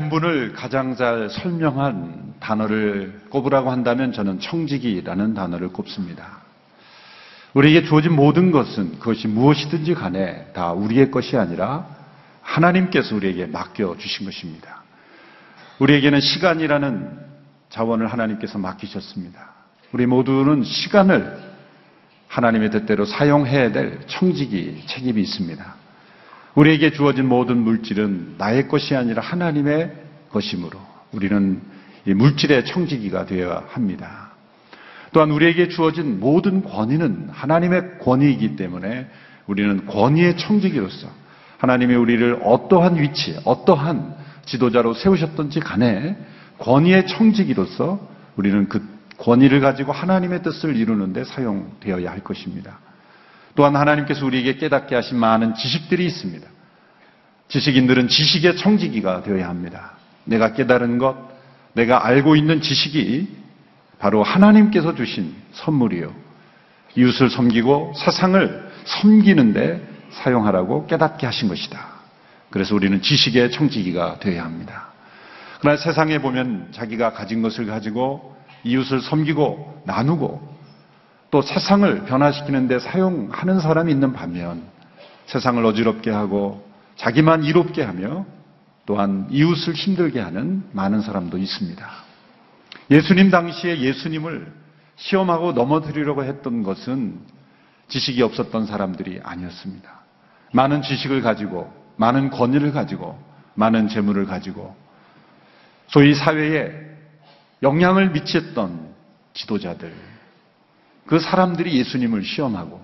본분을 가장 잘 설명한 단어를 꼽으라고 한다면 저는 청지기라는 단어를 꼽습니다. 우리에게 주어진 모든 것은 그것이 무엇이든지 간에 다 우리의 것이 아니라 하나님께서 우리에게 맡겨 주신 것입니다. 우리에게는 시간이라는 자원을 하나님께서 맡기셨습니다. 우리 모두는 시간을 하나님의 뜻대로 사용해야 될 청지기 책임이 있습니다. 우리에게 주어진 모든 물질은 나의 것이 아니라 하나님의 것이므로 우리는 이 물질의 청지기가 되어야 합니다. 또한 우리에게 주어진 모든 권위는 하나님의 권위이기 때문에 우리는 권위의 청지기로서 하나님이 우리를 어떠한 위치, 어떠한 지도자로 세우셨던지 간에 권위의 청지기로서 우리는 그 권위를 가지고 하나님의 뜻을 이루는데 사용되어야 할 것입니다. 또한 하나님께서 우리에게 깨닫게 하신 많은 지식들이 있습니다. 지식인들은 지식의 청지기가 되어야 합니다. 내가 깨달은 것, 내가 알고 있는 지식이 바로 하나님께서 주신 선물이요. 이웃을 섬기고 세상을 섬기는데 사용하라고 깨닫게 하신 것이다. 그래서 우리는 지식의 청지기가 되어야 합니다. 그러나 세상에 보면 자기가 가진 것을 가지고 이웃을 섬기고 나누고 또 세상을 변화시키는 데 사용하는 사람이 있는 반면 세상을 어지럽게 하고 자기만 이롭게 하며 또한 이웃을 힘들게 하는 많은 사람도 있습니다. 예수님 당시에 예수님을 시험하고 넘어뜨리려고 했던 것은 지식이 없었던 사람들이 아니었습니다. 많은 지식을 가지고 많은 권위를 가지고 많은 재물을 가지고 소위 사회에 영향을 미쳤던 지도자들 그 사람들이 예수님을 시험하고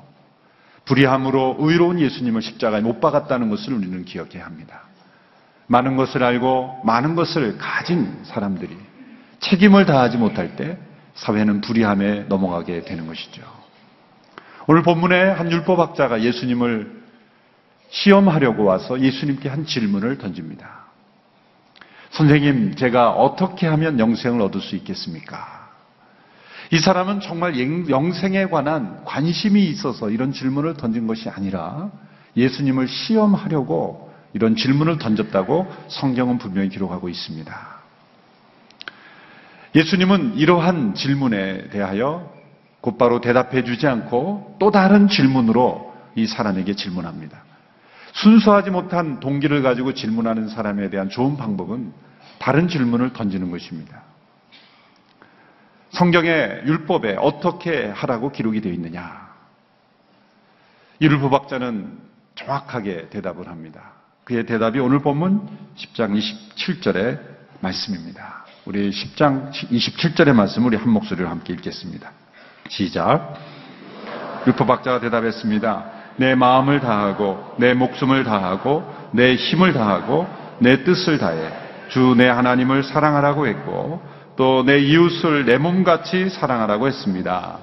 불의함으로 의로운 예수님을 십자가에 못 박았다는 것을 우리는 기억해야 합니다. 많은 것을 알고 많은 것을 가진 사람들이 책임을 다하지 못할 때 사회는 불의함에 넘어가게 되는 것이죠. 오늘 본문에 한 율법학자가 예수님을 시험하려고 와서 예수님께 한 질문을 던집니다. 선생님, 제가 어떻게 하면 영생을 얻을 수 있겠습니까? 이 사람은 정말 영생에 관한 관심이 있어서 이런 질문을 던진 것이 아니라 예수님을 시험하려고 이런 질문을 던졌다고 성경은 분명히 기록하고 있습니다. 예수님은 이러한 질문에 대하여 곧바로 대답해 주지 않고 또 다른 질문으로 이 사람에게 질문합니다. 순수하지 못한 동기를 가지고 질문하는 사람에 대한 좋은 방법은 다른 질문을 던지는 것입니다. 성경의 율법에 어떻게 하라고 기록이 되어 있느냐? 이 율법학자는 정확하게 대답을 합니다. 그의 대답이 오늘 본문 10장 27절의 말씀입니다. 우리 10장 27절의 말씀을 우리 한 목소리로 함께 읽겠습니다. 시작. 율법학자가 대답했습니다. 내 마음을 다하고 내 목숨을 다하고 내 힘을 다하고 내 뜻을 다해 주 내 하나님을 사랑하라고 했고 또 내 이웃을 내 몸같이 사랑하라고 했습니다.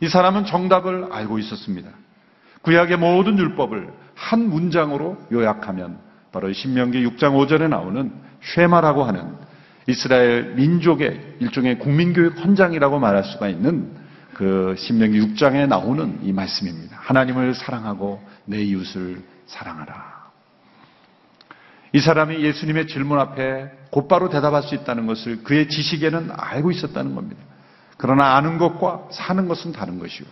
이 사람은 정답을 알고 있었습니다. 구약의 모든 율법을 한 문장으로 요약하면 바로 신명기 6장 5절에 나오는 쉐마라고 하는 이스라엘 민족의 일종의 국민교육 헌장이라고 말할 수가 있는 그 신명기 6장에 나오는 이 말씀입니다. 하나님을 사랑하고 내 이웃을 사랑하라. 이 사람이 예수님의 질문 앞에 곧바로 대답할 수 있다는 것을 그의 지식에는 알고 있었다는 겁니다. 그러나 아는 것과 사는 것은 다른 것이요.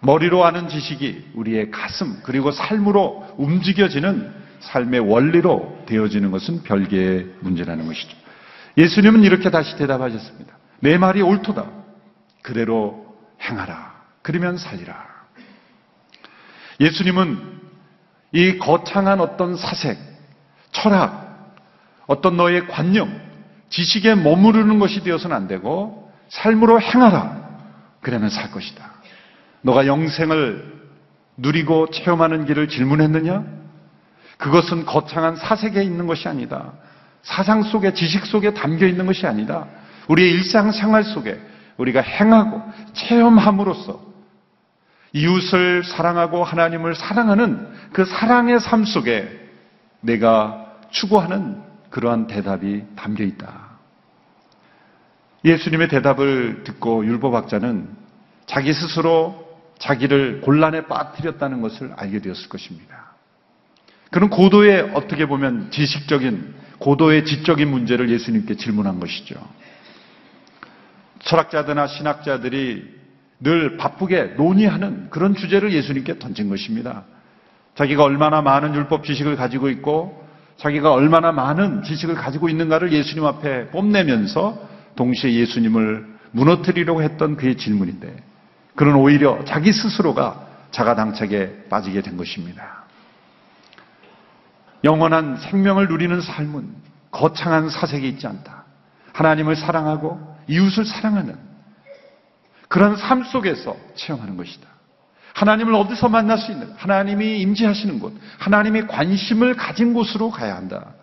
머리로 아는 지식이 우리의 가슴 그리고 삶으로 움직여지는 삶의 원리로 되어지는 것은 별개의 문제라는 것이죠. 예수님은 이렇게 다시 대답하셨습니다. 내 말이 옳도다. 그대로 행하라. 그러면 살리라. 예수님은 이 거창한 어떤 사색, 철학, 어떤 너의 관념, 지식에 머무르는 것이 되어서는 안 되고 삶으로 행하라. 그러면 살 것이다. 너가 영생을 누리고 체험하는 길을 질문했느냐? 그것은 거창한 사색에 있는 것이 아니다. 사상 속에, 지식 속에 담겨 있는 것이 아니다. 우리의 일상생활 속에 우리가 행하고 체험함으로써 이웃을 사랑하고 하나님을 사랑하는 그 사랑의 삶 속에 내가 추구하는 그러한 대답이 담겨 있다. 예수님의 대답을 듣고 율법학자는 자기 스스로 자기를 곤란에 빠뜨렸다는 것을 알게 되었을 것입니다. 그런 고도의 어떻게 보면 지식적인 고도의 지적인 문제를 예수님께 질문한 것이죠. 철학자들이나 신학자들이 늘 바쁘게 논의하는 그런 주제를 예수님께 던진 것입니다. 자기가 얼마나 많은 율법 지식을 가지고 있고 자기가 얼마나 많은 지식을 가지고 있는가를 예수님 앞에 뽐내면서 동시에 예수님을 무너뜨리려고 했던 그의 질문인데 그는 오히려 자기 스스로가 자가당착에 빠지게 된 것입니다. 영원한 생명을 누리는 삶은 거창한 사색이 있지 않다. 하나님을 사랑하고 이웃을 사랑하는 그런 삶 속에서 체험하는 것이다. 하나님을 어디서 만날 수 있는 하나님이 임재하시는 곳, 하나님의 관심을 가진 곳으로 가야 한다.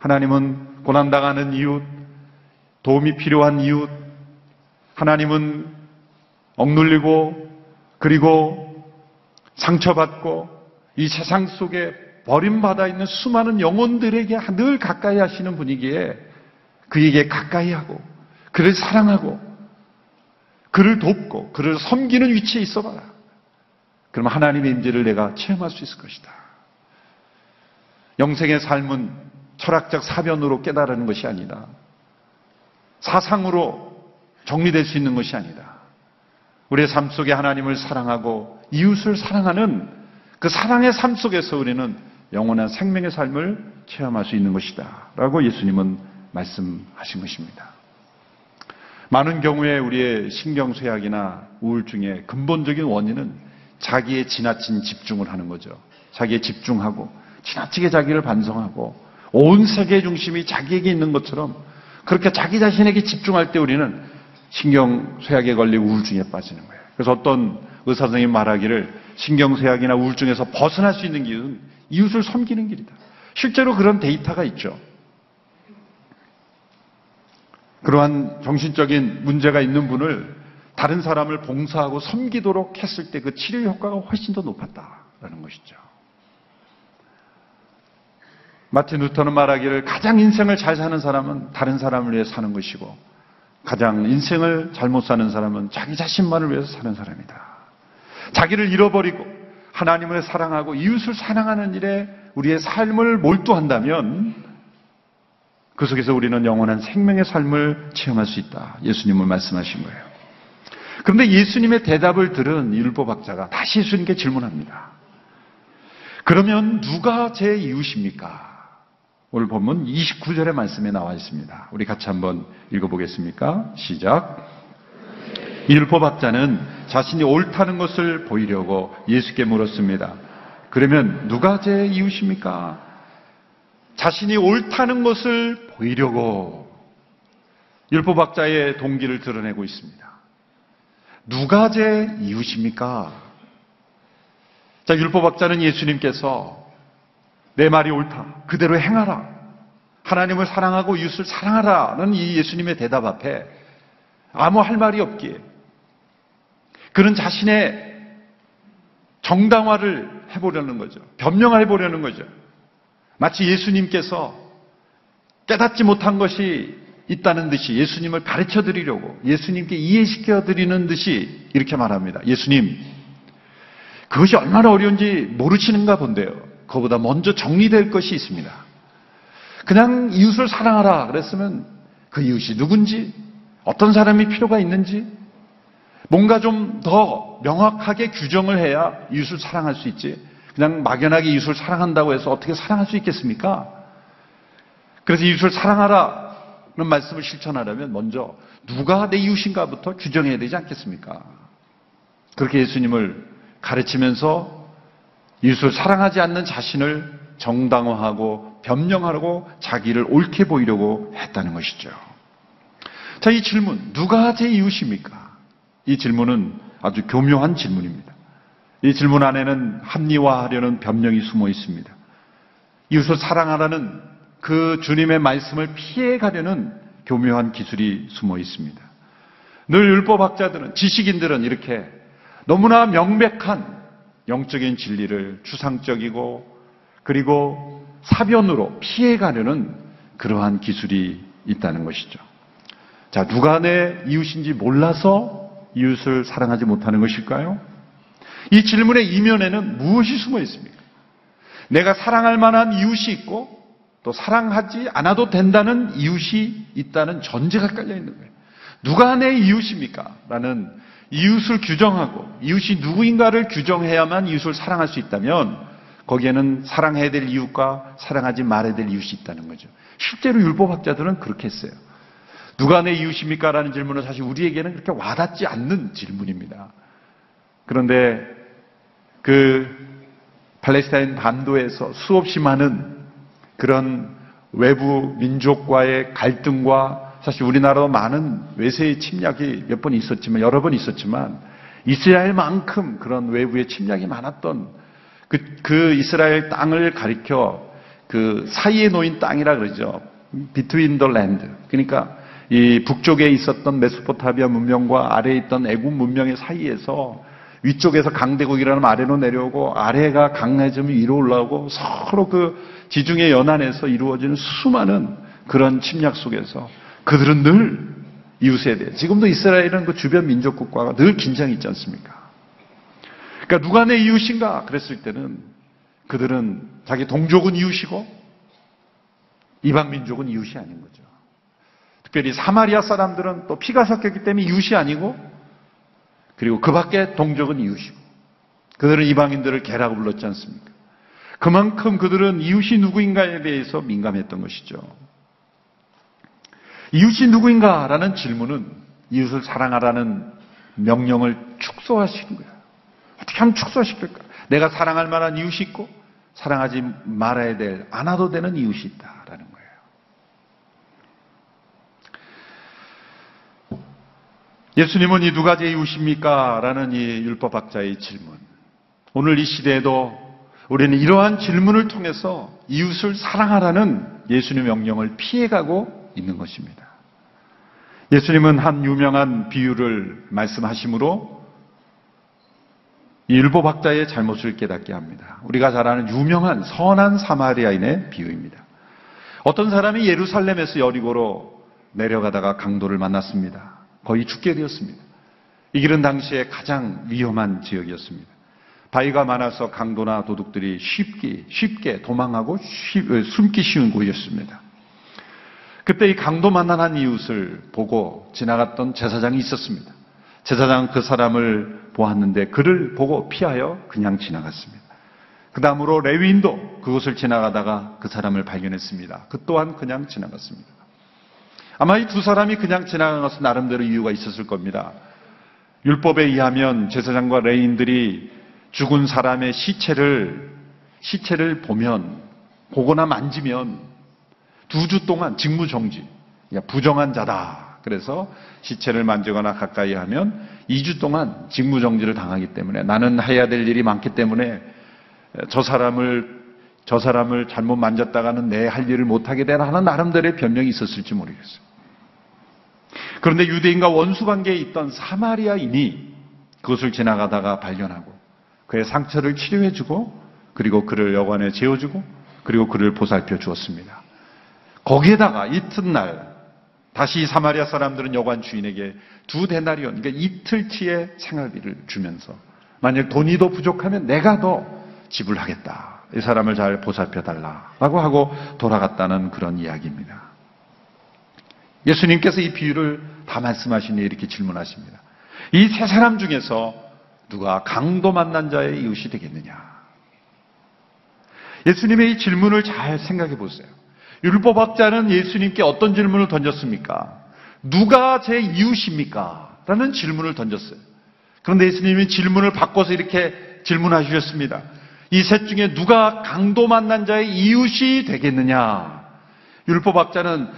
하나님은 고난당하는 이웃, 도움이 필요한 이웃, 하나님은 억눌리고 그리고 상처받고 이 세상 속에 버림받아 있는 수많은 영혼들에게 늘 가까이 하시는 분이기에 그에게 가까이 하고 그를 사랑하고 그를 돕고 그를 섬기는 위치에 있어 봐라. 그럼 하나님의 임재를 내가 체험할 수 있을 것이다. 영생의 삶은 철학적 사변으로 깨달는 것이 아니다. 사상으로 정리될 수 있는 것이 아니다. 우리의 삶 속에 하나님을 사랑하고 이웃을 사랑하는 그 사랑의 삶 속에서 우리는 영원한 생명의 삶을 체험할 수 있는 것이다. 라고 예수님은 말씀하신 것입니다. 많은 경우에 우리의 신경쇠약이나 우울증의 근본적인 원인은 자기의 지나친 집중을 하는 거죠. 자기에 집중하고 지나치게 자기를 반성하고 온 세계의 중심이 자기에게 있는 것처럼 그렇게 자기 자신에게 집중할 때 우리는 신경 쇠약에 걸리고 우울증에 빠지는 거예요. 그래서 어떤 의사 선생님 말하기를 신경 쇠약이나 우울증에서 벗어날 수 있는 길은 이웃을 섬기는 길이다. 실제로 그런 데이터가 있죠. 그러한 정신적인 문제가 있는 분을 다른 사람을 봉사하고 섬기도록 했을 때 그 치료 효과가 훨씬 더 높았다라는 것이죠. 마틴 루터는 말하기를 가장 인생을 잘 사는 사람은 다른 사람을 위해 사는 것이고 가장 인생을 잘못 사는 사람은 자기 자신만을 위해서 사는 사람이다. 자기를 잃어버리고 하나님을 사랑하고 이웃을 사랑하는 일에 우리의 삶을 몰두한다면 그 속에서 우리는 영원한 생명의 삶을 체험할 수 있다. 예수님을 말씀하신 거예요. 그런데 예수님의 대답을 들은 율법학자가 다시 예수님께 질문합니다. 그러면 누가 제 이웃입니까? 오늘 본문 29절의 말씀에 나와 있습니다. 우리 같이 한번 읽어보겠습니까? 시작. 율법학자는 자신이 옳다는 것을 보이려고 예수께 물었습니다. 그러면 누가 제 이웃입니까? 자신이 옳다는 것을 보이려고 율법학자의 동기를 드러내고 있습니다. 누가 제 이웃입니까? 자, 율법학자는 예수님께서 내 말이 옳다. 그대로 행하라. 하나님을 사랑하고 이웃을 사랑하라는 이 예수님의 대답 앞에 아무 할 말이 없기에 그는 자신의 정당화를 해보려는 거죠. 변명해보려는 거죠. 마치 예수님께서 깨닫지 못한 것이 있다는 듯이 예수님을 가르쳐 드리려고 예수님께 이해시켜 드리는 듯이 이렇게 말합니다. 예수님, 그것이 얼마나 어려운지 모르시는가 본데요. 그보다 먼저 정리될 것이 있습니다. 그냥 이웃을 사랑하라 그랬으면 그 이웃이 누군지, 어떤 사람이 필요가 있는지, 뭔가 좀 더 명확하게 규정을 해야 이웃을 사랑할 수 있지. 그냥 막연하게 이웃을 사랑한다고 해서 어떻게 사랑할 수 있겠습니까? 그래서 이웃을 사랑하라 는 말씀을 실천하려면 먼저 누가 내 이웃인가부터 규정해야 되지 않겠습니까? 그렇게 예수님을 가르치면서 이웃을 사랑하지 않는 자신을 정당화하고 변명하려고 자기를 옳게 보이려고 했다는 것이죠. 자, 이 질문, 누가 제 이웃입니까? 이 질문은 아주 교묘한 질문입니다. 이 질문 안에는 합리화하려는 변명이 숨어 있습니다. 이웃을 사랑하라는 그 주님의 말씀을 피해가려는 교묘한 기술이 숨어 있습니다. 늘 율법학자들은, 지식인들은 이렇게 너무나 명백한 영적인 진리를 추상적이고 그리고 사변으로 피해가려는 그러한 기술이 있다는 것이죠. 자, 누가 내 이웃인지 몰라서 이웃을 사랑하지 못하는 것일까요? 이 질문의 이면에는 무엇이 숨어 있습니까? 내가 사랑할 만한 이웃이 있고 또 사랑하지 않아도 된다는 이웃이 있다는 전제가 깔려 있는 거예요. 누가 내 이웃입니까? 라는 이웃을 규정하고 이웃이 누구인가를 규정해야만 이웃을 사랑할 수 있다면 거기에는 사랑해야 될 이웃과 사랑하지 말아야 될 이웃이 있다는 거죠. 실제로 율법학자들은 그렇게 했어요. 누가 내 이웃입니까? 라는 질문은 사실 우리에게는 그렇게 와닿지 않는 질문입니다. 그런데 그 팔레스타인 반도에서 수없이 많은 그런 외부 민족과의 갈등과 사실 우리나라도 많은 외세의 침략이 몇 번 있었지만 여러 번 있었지만 이스라엘만큼 그런 외부의 침략이 많았던 그, 그 이스라엘 땅을 가리켜 그 사이에 놓인 땅이라 그러죠. Between the land. 그러니까 이 북쪽에 있었던 메소포타미아 문명과 아래에 있던 애굽 문명의 사이에서 위쪽에서 강대국이라는 아래로 내려오고 아래가 강해지면 위로 올라오고 서로 그 지중해 연안에서 이루어지는 수많은 그런 침략 속에서 그들은 늘 이웃에 대해 지금도 이스라엘은 그 주변 민족국과 늘 긴장이 있지 않습니까? 그러니까 누가 내 이웃인가 그랬을 때는 그들은 자기 동족은 이웃이고 이방 민족은 이웃이 아닌 거죠. 특별히 사마리아 사람들은 또 피가 섞였기 때문에 이웃이 아니고 그리고 그 밖에 동족은 이웃이고 그들은 이방인들을 개라고 불렀지 않습니까? 그만큼 그들은 이웃이 누구인가에 대해서 민감했던 것이죠. 이웃이 누구인가라는 질문은 이웃을 사랑하라는 명령을 축소하시는 거예요. 어떻게 하면 축소시킬까? 내가 사랑할 만한 이웃이 있고 사랑하지 말아야 될, 안아도 되는 이웃이 있다라는 거 예수님은 이 누가 제 이웃입니까? 라는 이 율법학자의 질문. 오늘 이 시대에도 우리는 이러한 질문을 통해서 이웃을 사랑하라는 예수님의 명령을 피해가고 있는 것입니다. 예수님은 한 유명한 비유를 말씀하시므로 이 율법학자의 잘못을 깨닫게 합니다. 우리가 잘 아는 유명한 선한 사마리아인의 비유입니다. 어떤 사람이 예루살렘에서 여리고로 내려가다가 강도를 만났습니다. 거의 죽게 되었습니다. 이 길은 당시에 가장 위험한 지역이었습니다. 바위가 많아서 강도나 도둑들이 쉽게 쉽게 도망하고 쉬, 숨기 쉬운 곳이었습니다. 그때 이 강도 만난 이웃을 보고 지나갔던 제사장이 있었습니다. 제사장은 그 사람을 보았는데 그를 보고 피하여 그냥 지나갔습니다. 그 다음으로 레위인도 그곳을 지나가다가 그 사람을 발견했습니다. 그 또한 그냥 지나갔습니다. 아마 이 두 사람이 그냥 지나간 것은 나름대로 이유가 있었을 겁니다. 율법에 의하면 제사장과 레인들이 죽은 사람의 시체를 시체를 보면 보거나 만지면 두 주 동안 직무 정지, 부정한 자다. 그래서 시체를 만지거나 가까이 하면 2주 동안 직무 정지를 당하기 때문에 나는 해야 될 일이 많기 때문에 저 사람을 저 사람을 잘못 만졌다가는 내 할 일을 못 하게 되나 하는 나름대로의 변명이 있었을지 모르겠어요. 그런데 유대인과 원수 관계에 있던 사마리아인이 그것을 지나가다가 발견하고 그의 상처를 치료해주고 그리고 그를 여관에 재워주고 그리고 그를 보살펴 주었습니다. 거기에다가 이튿날 다시 사마리아 사람들은 여관 주인에게 두 데나리온, 그러니까 이틀치의 생활비를 주면서 만약 돈이 더 부족하면 내가 더 지불하겠다. 이 사람을 잘 보살펴 달라라고 하고 돌아갔다는 그런 이야기입니다. 예수님께서 이 비유를 다 말씀하시니 이렇게 질문하십니다. 이 세 사람 중에서 누가 강도 만난 자의 이웃이 되겠느냐? 예수님의 이 질문을 잘 생각해 보세요. 율법학자는 예수님께 어떤 질문을 던졌습니까? 누가 제 이웃입니까? 라는 질문을 던졌어요. 그런데 예수님이 질문을 바꿔서 이렇게 질문하셨습니다. 이 셋 중에 누가 강도 만난 자의 이웃이 되겠느냐? 율법학자는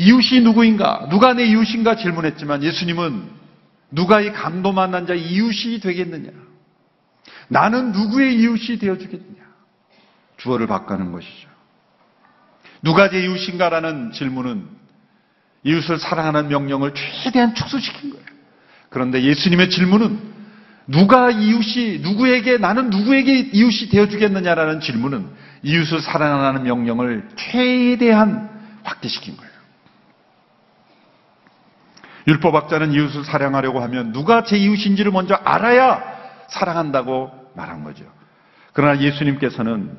이웃이 누구인가? 누가 내 이웃인가 질문했지만 예수님은 누가 이 강도 만난 자의 이웃이 되겠느냐? 나는 누구의 이웃이 되어주겠느냐? 주어를 바꾸는 것이죠. 누가 제 이웃인가라는 질문은 이웃을 사랑하는 명령을 최대한 축소시킨 거예요. 그런데 예수님의 질문은 누가 이웃이 누구에게 나는 누구에게 이웃이 되어주겠느냐라는 질문은 이웃을 사랑하는 명령을 최대한 확대시킨 거예요. 율법학자는 이웃을 사랑하려고 하면 누가 제 이웃인지를 먼저 알아야 사랑한다고 말한 거죠. 그러나 예수님께서는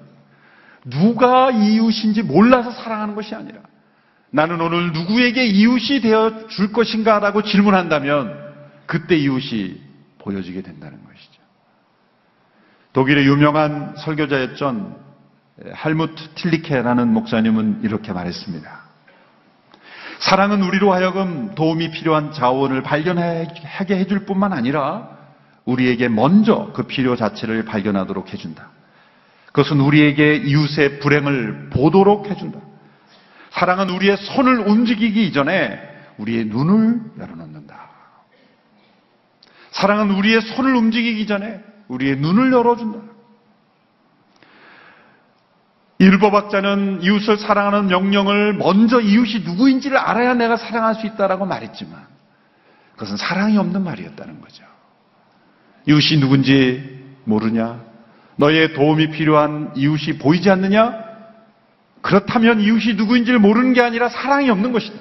누가 이웃인지 몰라서 사랑하는 것이 아니라 나는 오늘 누구에게 이웃이 되어 줄 것인가 라고 질문한다면 그때 이웃이 보여지게 된다는 것이죠. 독일의 유명한 설교자였던 할무트 틸리케라는 목사님은 이렇게 말했습니다. 사랑은 우리로 하여금 도움이 필요한 자원을 발견하게 해줄 뿐만 아니라 우리에게 먼저 그 필요 자체를 발견하도록 해준다. 그것은 우리에게 이웃의 불행을 보도록 해준다. 사랑은 우리의 손을 움직이기 이전에 우리의 눈을 열어놓는다. 사랑은 우리의 손을 움직이기 전에 우리의 눈을 열어준다. 율법학자는 이웃을 사랑하는 명령을 먼저 이웃이 누구인지를 알아야 내가 사랑할 수 있다라고 말했지만 그것은 사랑이 없는 말이었다는 거죠. 이웃이 누군지 모르냐? 너의 도움이 필요한 이웃이 보이지 않느냐? 그렇다면 이웃이 누구인지를 모르는 게 아니라 사랑이 없는 것이다.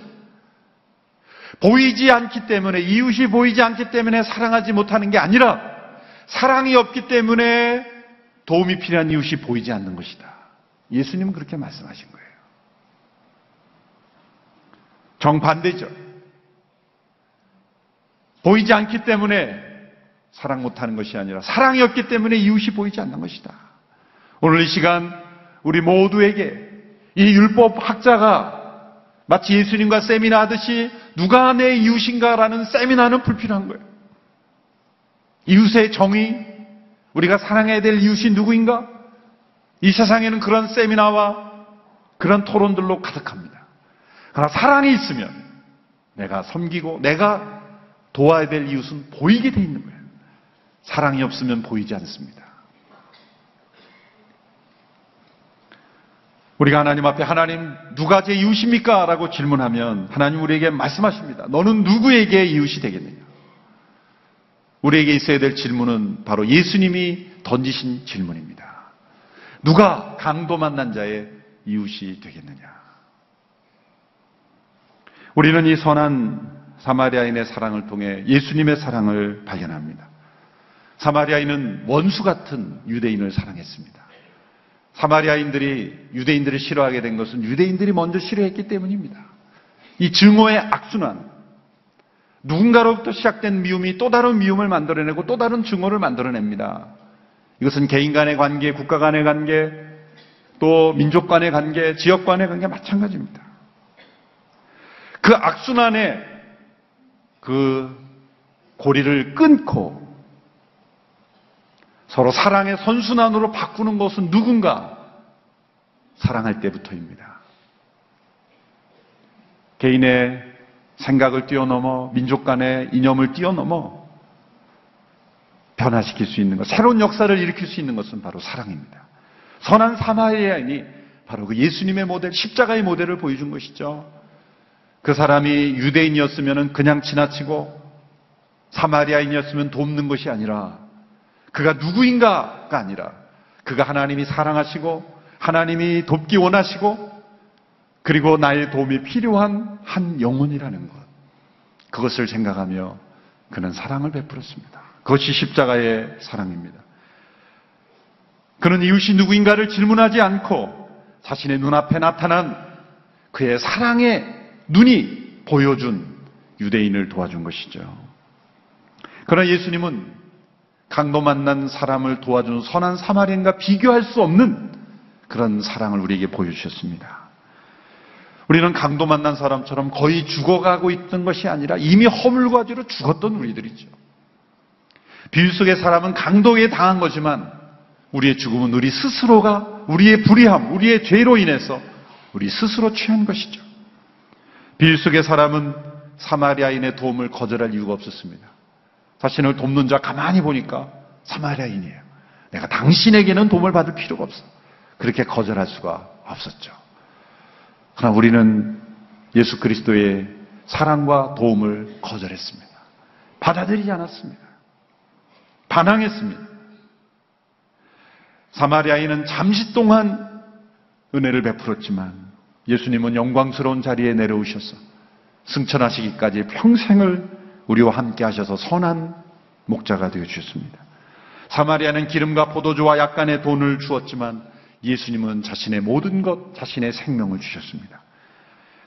보이지 않기 때문에, 이웃이 보이지 않기 때문에 사랑하지 못하는 게 아니라 사랑이 없기 때문에 도움이 필요한 이웃이 보이지 않는 것이다. 예수님은 그렇게 말씀하신 거예요. 정반대죠. 보이지 않기 때문에 사랑 못하는 것이 아니라 사랑이 없기 때문에 이웃이 보이지 않는 것이다. 오늘 이 시간 우리 모두에게 이 율법 학자가 마치 예수님과 세미나 하듯이 누가 내 이웃인가라는 세미나는 불필요한 거예요. 이웃의 정의, 우리가 사랑해야 될 이웃이 누구인가? 이 세상에는 그런 세미나와 그런 토론들로 가득합니다. 그러나 사랑이 있으면 내가 섬기고 내가 도와야 될 이웃은 보이게 돼 있는 거예요. 사랑이 없으면 보이지 않습니다. 우리가 하나님 앞에 하나님 누가 제 이웃입니까? 라고 질문하면 하나님 우리에게 말씀하십니다. 너는 누구에게 이웃이 되겠느냐? 우리에게 있어야 될 질문은 바로 예수님이 던지신 질문입니다. 누가 강도 만난 자의 이웃이 되겠느냐? 우리는 이 선한 사마리아인의 사랑을 통해 예수님의 사랑을 발견합니다. 사마리아인은 원수 같은 유대인을 사랑했습니다. 사마리아인들이 유대인들을 싫어하게 된 것은 유대인들이 먼저 싫어했기 때문입니다. 이 증오의 악순환, 누군가로부터 시작된 미움이 또 다른 미움을 만들어내고 또 다른 증오를 만들어냅니다. 이것은 개인 간의 관계, 국가 간의 관계, 또 민족 간의 관계, 지역 간의 관계 마찬가지입니다. 그 악순환에 그 고리를 끊고 서로 사랑의 선순환으로 바꾸는 것은 누군가 사랑할 때부터입니다. 개인의 생각을 뛰어넘어 민족 간의 이념을 뛰어넘어 변화시킬 수 있는 것, 새로운 역사를 일으킬 수 있는 것은 바로 사랑입니다. 선한 사마리아인이 바로 그 예수님의 모델, 십자가의 모델을 보여준 것이죠. 그 사람이 유대인이었으면 그냥 지나치고 사마리아인이었으면 돕는 것이 아니라 그가 누구인가가 아니라 그가 하나님이 사랑하시고 하나님이 돕기 원하시고 그리고 나의 도움이 필요한 한 영혼이라는 것. 그것을 생각하며 그는 사랑을 베풀었습니다. 그것이 십자가의 사랑입니다. 그는 이웃이 누구인가를 질문하지 않고 자신의 눈앞에 나타난 그의 사랑의 눈이 보여준 유대인을 도와준 것이죠. 그러나 예수님은 강도 만난 사람을 도와준 선한 사마리안과 비교할 수 없는 그런 사랑을 우리에게 보여주셨습니다. 우리는 강도 만난 사람처럼 거의 죽어가고 있던 것이 아니라 이미 허물과지로 죽었던 우리들이죠. 비유 속의 사람은 강도에 당한 거지만 우리의 죽음은 우리 스스로가 우리의 불의함, 우리의 죄로 인해서 우리 스스로 취한 것이죠. 비유 속의 사람은 사마리아인의 도움을 거절할 이유가 없었습니다. 자신을 돕는 자 가만히 보니까 사마리아인이에요. 내가 당신에게는 도움을 받을 필요가 없어. 그렇게 거절할 수가 없었죠. 그러나 우리는 예수 그리스도의 사랑과 도움을 거절했습니다. 받아들이지 않았습니다. 반항했습니다. 사마리아인은 잠시 동안 은혜를 베풀었지만 예수님은 영광스러운 자리에 내려오셔서 승천하시기까지 평생을 우리와 함께 하셔서 선한 목자가 되어 주셨습니다. 사마리아는 기름과 포도주와 약간의 돈을 주었지만 예수님은 자신의 모든 것, 자신의 생명을 주셨습니다.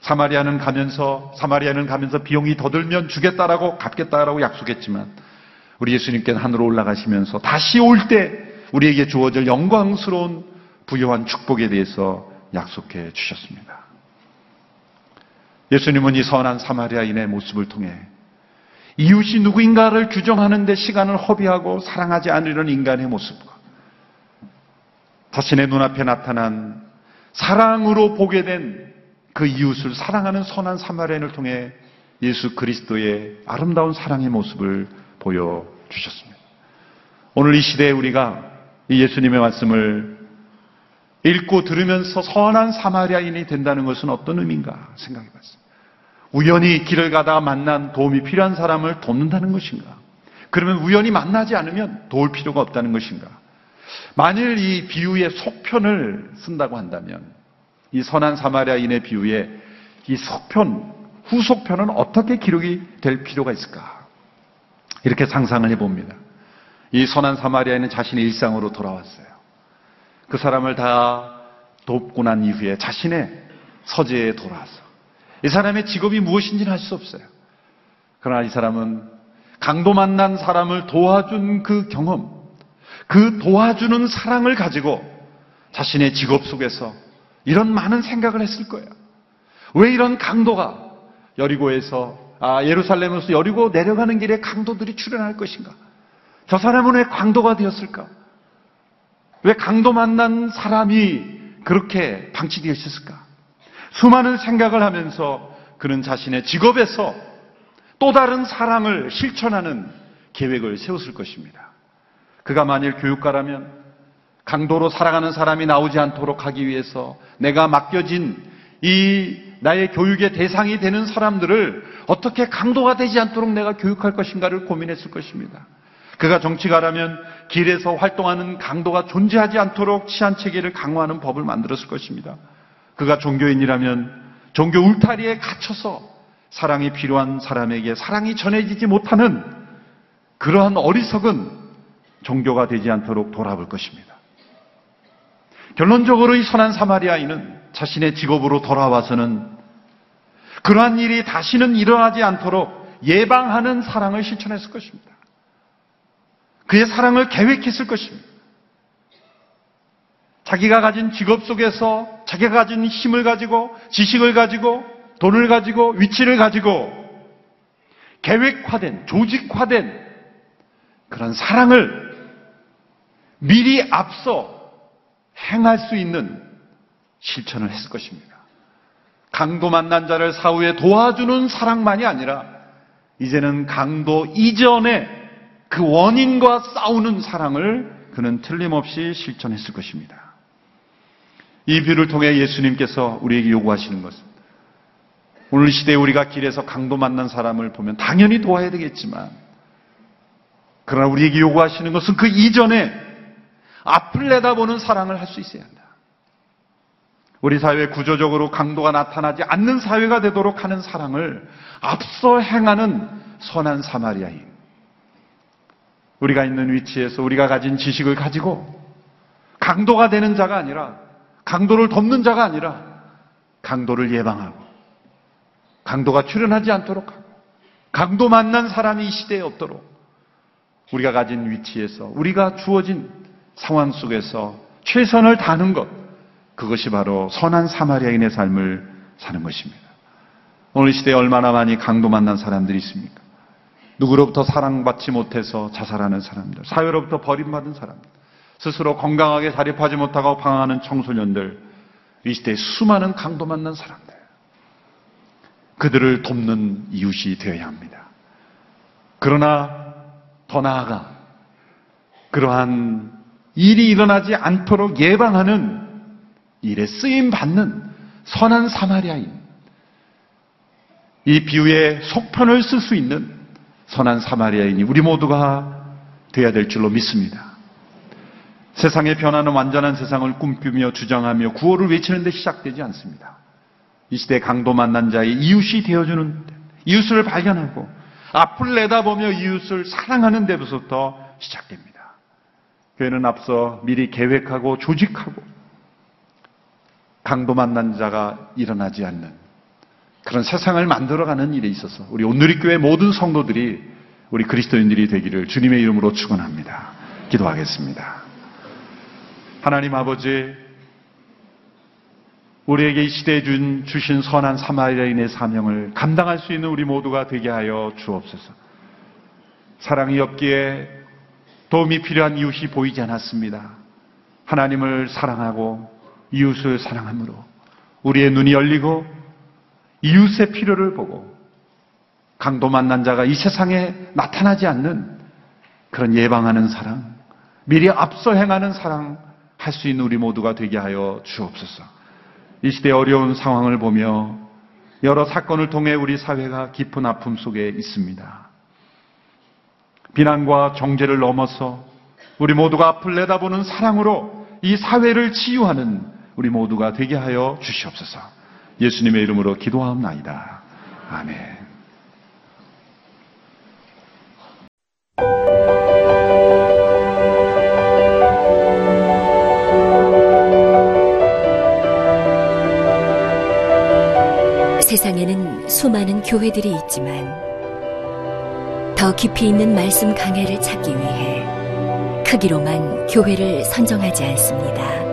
사마리아는 가면서 사마리아는 가면서 비용이 더 들면 주겠다라고 갚겠다라고 약속했지만 우리 예수님께는 하늘로 올라가시면서 다시 올 때 우리에게 주어질 영광스러운 부요한 축복에 대해서 약속해 주셨습니다. 예수님은 이 선한 사마리아인의 모습을 통해 이웃이 누구인가를 규정하는데 시간을 허비하고 사랑하지 않으려는 인간의 모습과 자신의 눈앞에 나타난 사랑으로 보게 된 그 이웃을 사랑하는 선한 사마리아인을 통해 예수 그리스도의 아름다운 사랑의 모습을 보여 주셨습니다. 오늘 이 시대에 우리가 이 예수님의 말씀을 읽고 들으면서 선한 사마리아인이 된다는 것은 어떤 의미인가 생각해 봤습니다. 우연히 길을 가다가 만난 도움이 필요한 사람을 돕는다는 것인가? 그러면 우연히 만나지 않으면 도울 필요가 없다는 것인가? 만일 이 비유의 속편을 쓴다고 한다면 이 선한 사마리아인의 비유에 이 속편, 후속편은 어떻게 기록이 될 필요가 있을까? 이렇게 상상을 해봅니다. 이 선한 사마리아인은 자신의 일상으로 돌아왔어요. 그 사람을 다 돕고 난 이후에 자신의 서재에 돌아와서 이 사람의 직업이 무엇인지는 알 수 없어요. 그러나 이 사람은 강도 만난 사람을 도와준 그 경험, 그 도와주는 사랑을 가지고 자신의 직업 속에서 이런 많은 생각을 했을 거예요. 왜 이런 강도가 여리고에서 아, 예루살렘에서 여리고 내려가는 길에 강도들이 출현할 것인가? 저 사람은 왜 강도가 되었을까? 왜 강도 만난 사람이 그렇게 방치되어 있었을까? 수많은 생각을 하면서 그는 자신의 직업에서 또 다른 사랑을 실천하는 계획을 세웠을 것입니다. 그가 만일 교육가라면 강도로 살아가는 사람이 나오지 않도록 하기 위해서 내가 맡겨진 이 나의 교육의 대상이 되는 사람들을 어떻게 강도가 되지 않도록 내가 교육할 것인가를 고민했을 것입니다. 그가 정치가라면 길에서 활동하는 강도가 존재하지 않도록 치안 체계를 강화하는 법을 만들었을 것입니다. 그가 종교인이라면 종교 울타리에 갇혀서 사랑이 필요한 사람에게 사랑이 전해지지 못하는 그러한 어리석은 종교가 되지 않도록 돌아볼 것입니다. 결론적으로 이 선한 사마리아인은 자신의 직업으로 돌아와서는 그러한 일이 다시는 일어나지 않도록 예방하는 사랑을 실천했을 것입니다. 그의 사랑을 계획했을 것입니다. 자기가 가진 직업 속에서 자기가 가진 힘을 가지고 지식을 가지고 돈을 가지고 위치를 가지고 계획화된 조직화된 그런 사랑을 미리 앞서 행할 수 있는 실천을 했을 것입니다. 강도 만난 자를 사후에 도와주는 사랑만이 아니라 이제는 강도 이전에 그 원인과 싸우는 사랑을 그는 틀림없이 실천했을 것입니다. 이 비유를 통해 예수님께서 우리에게 요구하시는 것은 오늘 시대에 우리가 길에서 강도 만난 사람을 보면 당연히 도와야 되겠지만 그러나 우리에게 요구하시는 것은 그 이전에 앞을 내다보는 사랑을 할 수 있어야 한다. 우리 사회 구조적으로 강도가 나타나지 않는 사회가 되도록 하는 사랑을 앞서 행하는 선한 사마리아인. 우리가 있는 위치에서 우리가 가진 지식을 가지고 강도가 되는 자가 아니라 강도를 돕는 자가 아니라 강도를 예방하고 강도가 출현하지 않도록 하고 강도 만난 사람이 이 시대에 없도록 우리가 가진 위치에서 우리가 주어진 상황 속에서 최선을 다하는 것 그것이 바로 선한 사마리아인의 삶을 사는 것입니다. 오늘 이 시대에 얼마나 많이 강도 만난 사람들이 있습니까? 누구로부터 사랑받지 못해서 자살하는 사람들, 사회로부터 버림받은 사람들, 스스로 건강하게 자립하지 못하고 방황하는 청소년들, 이 시대에 수많은 강도 만난 사람들, 그들을 돕는 이웃이 되어야 합니다. 그러나 더 나아가 그러한 일이 일어나지 않도록 예방하는 일에 쓰임 받는 선한 사마리아인, 이 비유의 속편을 쓸 수 있는 선한 사마리아인이 우리 모두가 되어야 될 줄로 믿습니다. 세상의 변화는 완전한 세상을 꿈꾸며 주장하며 구호를 외치는 데 시작되지 않습니다. 이 시대 강도 만난 자의 이웃이 되어주는 데, 이웃을 발견하고 앞을 내다보며 이웃을 사랑하는 데부터 시작됩니다. 교회는 앞서 미리 계획하고 조직하고 강도 만난 자가 일어나지 않는 그런 세상을 만들어가는 일에 있어서 우리 온누리교회 모든 성도들이 우리 그리스도인들이 되기를 주님의 이름으로 축원합니다. 기도하겠습니다. 하나님 아버지 우리에게 이 시대에 준, 주신 선한 사마리아인의 사명을 감당할 수 있는 우리 모두가 되게 하여 주옵소서. 사랑이 없기에 도움이 필요한 이웃이 보이지 않았습니다. 하나님을 사랑하고 이웃을 사랑함으로 우리의 눈이 열리고 이웃의 필요를 보고 강도 만난 자가 이 세상에 나타나지 않는 그런 예방하는 사랑, 미리 앞서 행하는 사랑 할 수 있는 우리 모두가 되게 하여 주옵소서. 이 시대 어려운 상황을 보며 여러 사건을 통해 우리 사회가 깊은 아픔 속에 있습니다. 비난과 정죄를 넘어서 우리 모두가 앞을 내다보는 사랑으로 이 사회를 치유하는 우리 모두가 되게 하여 주시옵소서. 예수님의 이름으로 기도하옵나이다. 아멘. 세상에는 수많은 교회들이 있지만 더 깊이 있는 말씀 강해를 찾기 위해 크기로만 교회를 선정하지 않습니다.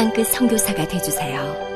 땅끝 성교사가 되주세요.